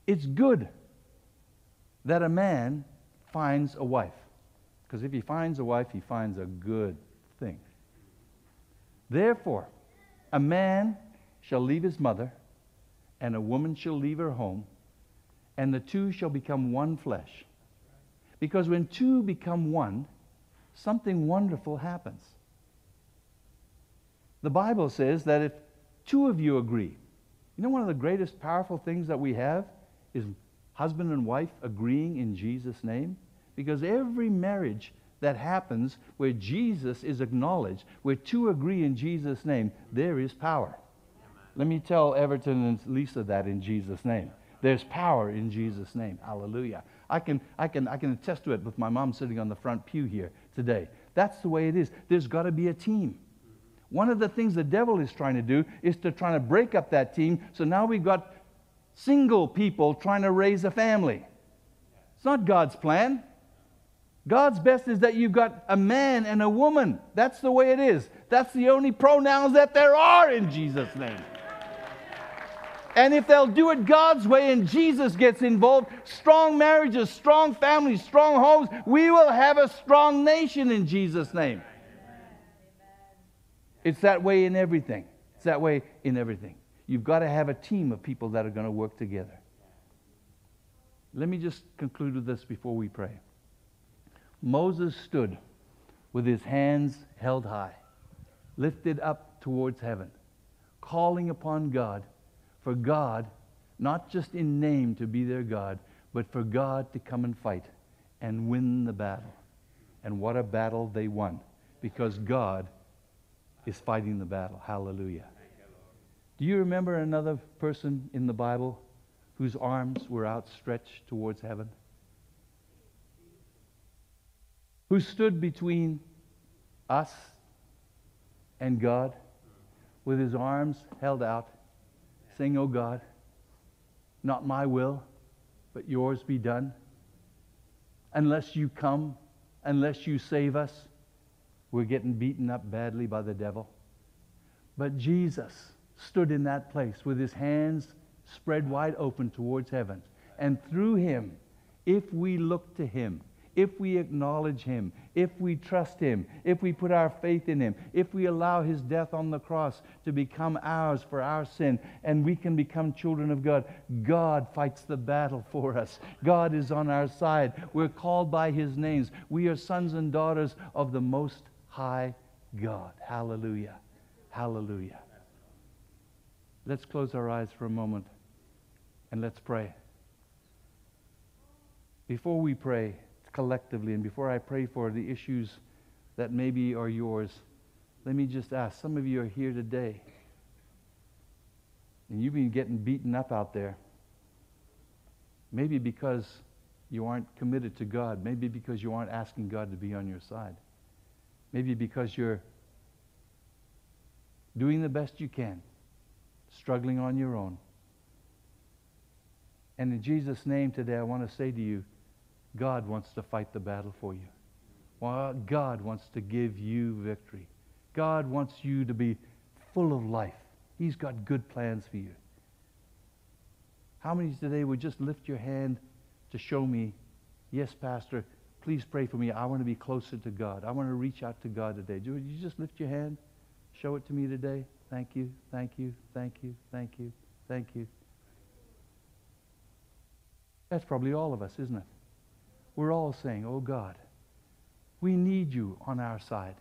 A: it's good that a man finds a wife. Because if he finds a wife, he finds a good thing. Therefore, a man shall leave his mother, and a woman shall leave her home, and the two shall become one flesh. Because when two become one, something wonderful happens. The Bible says that if two of you agree, you know, one of the greatest powerful things that we have is husband and wife agreeing in Jesus' name? Because every marriage that happens where Jesus is acknowledged, where two agree in Jesus' name, there is power. Let me tell Everton and Lisa that in Jesus' name. There's power in Jesus' name. Hallelujah. I can, I, can, I can attest to it with my mom sitting on the front pew here today. That's the way it is. There's got to be a team. One of the things the devil is trying to do is to try to break up that team. So now we've got single people trying to raise a family. It's not God's plan. God's best is that you've got a man and a woman. That's the way it is. That's the only pronouns that there are in Jesus' name. And if they'll do it God's way and Jesus gets involved, strong marriages, strong families, strong homes, we will have a strong nation in Jesus' name. It's that way in everything. It's that way in everything. You've got to have a team of people that are going to work together. Let me just conclude with this before we pray. Moses stood with his hands held high, lifted up towards heaven, calling upon God for God, not just in name to be their God, but for God to come and fight and win the battle. And what a battle they won because God is fighting the battle. Hallelujah. Do you remember another person in the Bible whose arms were outstretched towards heaven? Who stood between us and God with his arms held out, saying, Oh God, not my will, but yours be done. Unless you come, unless you save us, we're getting beaten up badly by the devil. But Jesus stood in that place with his hands spread wide open towards heaven. And through him, if we look to him, if we acknowledge him, if we trust him, if we put our faith in him, if we allow his death on the cross to become ours for our sin, and we can become children of God, God fights the battle for us. God is on our side. We're called by his names. We are sons and daughters of the Most High God. Hallelujah. Hallelujah. Let's close our eyes for a moment and let's pray. Before we pray, collectively. And before I pray for the issues that maybe are yours, let me just ask some of you are here today, and you've been getting beaten up out there. Maybe because you aren't committed to God. Maybe because you aren't asking God to be on your side. Maybe because you're doing the best you can, struggling on your own. And in Jesus' name today, I want to say to you, God wants to fight the battle for you. God wants to give you victory. God wants you to be full of life. He's got good plans for you. How many today would just lift your hand to show me, yes, Pastor, please pray for me. I want to be closer to God. I want to reach out to God today. Would you just lift your hand? Show it to me today. Thank you, thank you, thank you, thank you, thank you. That's probably all of us, isn't it? We're all saying, Oh God, we need you on our side.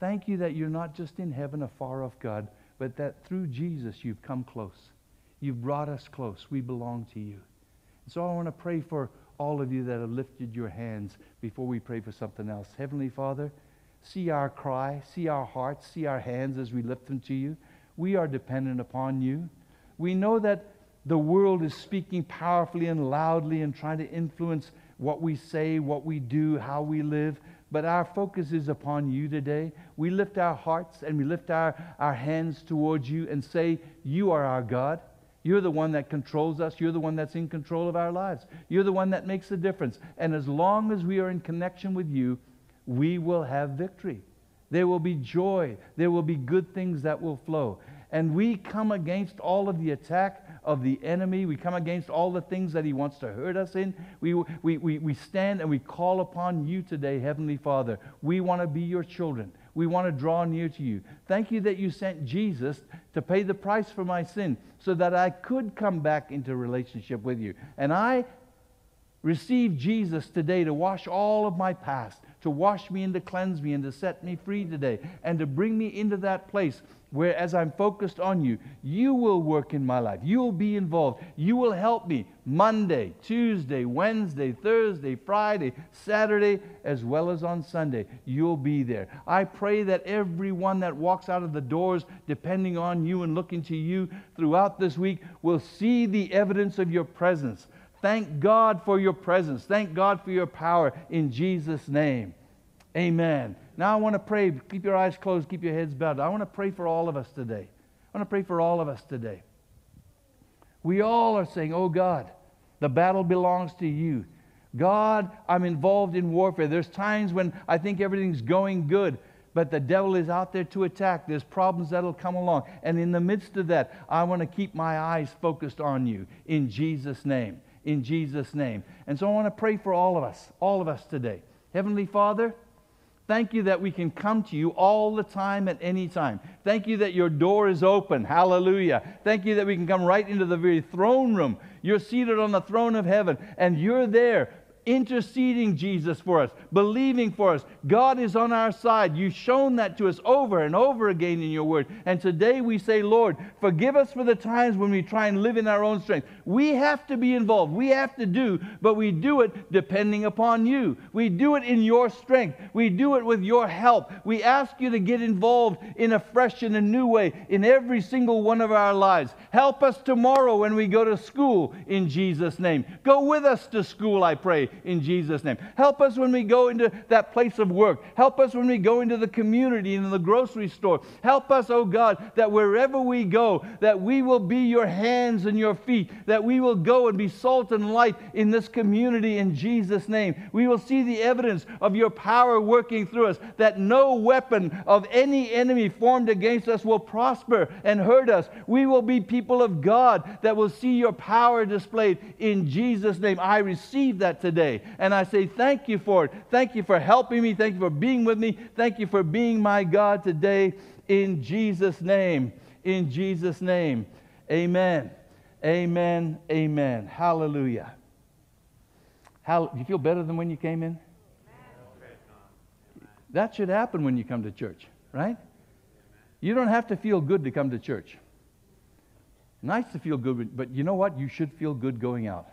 A: Thank you that you're not just in heaven, a far off God, but that through Jesus you've come close. You've brought us close. We belong to you. And so I want to pray for all of you that have lifted your hands before we pray for something else. Heavenly Father, see our cry, see our hearts, see our hands as we lift them to you. We are dependent upon you. We know that the world is speaking powerfully and loudly and trying to influence what we say, what we do, how we live. But our focus is upon you today. We lift our hearts and we lift our, our hands towards you and say, You are our God. You're the one that controls us. You're the one that's in control of our lives. You're the one that makes the difference. And as long as we are in connection with you, we will have victory. There will be joy. There will be good things that will flow. And we come against all of the attack of the enemy. We come against all the things that he wants to hurt us in. We, we, we, we stand and we call upon you today, Heavenly Father. We want to be your children. We want to draw near to you. Thank you that you sent Jesus to pay the price for my sin so that I could come back into relationship with you. And I receive Jesus today to wash all of my past, to wash me and to cleanse me and to set me free today, and to bring me into that place where as I'm focused on you, you will work in my life. You will be involved. You will help me Monday, Tuesday, Wednesday, Thursday, Friday, Saturday, as well as on Sunday. You'll be there. I pray that everyone that walks out of the doors depending on you and looking to you throughout this week will see the evidence of your presence. Thank God for your presence. Thank God for your power in Jesus' name. Amen. Now I want to pray. Keep your eyes closed, keep your heads bowed. I want to pray for all of us today. I want to pray for all of us today. We all are saying, Oh God, the battle belongs to you. God, I'm involved in warfare. There's times when I think everything's going good, but the devil is out there to attack. There's problems that'll come along. And in the midst of that, I want to keep my eyes focused on you in Jesus' name. In Jesus' name. And so I want to pray for all of us, all of us today. Heavenly Father, Thank you that we can come to you all the time at any time. Thank you that your door is open. Hallelujah. Thank you that we can come right into the very throne room. You're seated on the throne of heaven, and you're there interceding Jesus for us, believing for us. God is on our side. You've shown that to us over and over again in your word. And today we say, Lord, forgive us for the times when we try and live in our own strength. We have to be involved. We have to do, but we do it depending upon you. We do it in your strength. We do it with your help. We ask you to get involved in a fresh and a new way in every single one of our lives. Help us tomorrow when we go to school in Jesus' name. Go with us to school, I pray, in Jesus' name. Help us when we go into that place of work. Help us when we go into the community and in the grocery store. Help us, oh God, that wherever we go, that we will be your hands and your feet, that we will go and be salt and light in this community in Jesus' name. We will see the evidence of your power working through us, that no weapon of any enemy formed against us will prosper and hurt us. We will be people of God that will see your power displayed in Jesus' name. I receive that And I say thank you for it. Thank you for helping me. Thank you for being with me. Thank you for being my God today in Jesus' name. In Jesus' name. Amen. Amen. Amen. Hallelujah. How, you feel better than when you came in? That should happen when you come to church, right? You don't have to feel good to come to church. Nice to feel good, but you know what? You should feel good going out.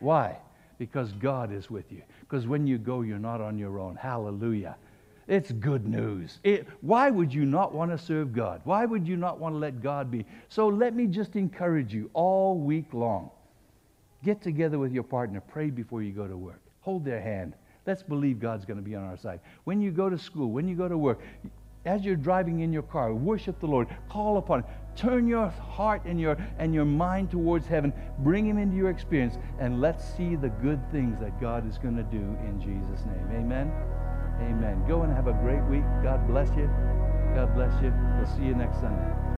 A: Why? Because God is with you. Because when you go, you're not on your own. Hallelujah. It's good news. It, why would you not want to serve God? Why would you not want to let God be? So let me just encourage you all week long. Get together with your partner. Pray before you go to work. Hold their hand. Let's believe God's going to be on our side. When you go to school, when you go to work, as you're driving in your car, worship the Lord. Call upon Him. Turn your heart and your, and your mind towards heaven. Bring Him into your experience, and let's see the good things that God is going to do in Jesus' name. Amen. Amen. Go and have a great week. God bless you. God bless you. We'll see you next Sunday.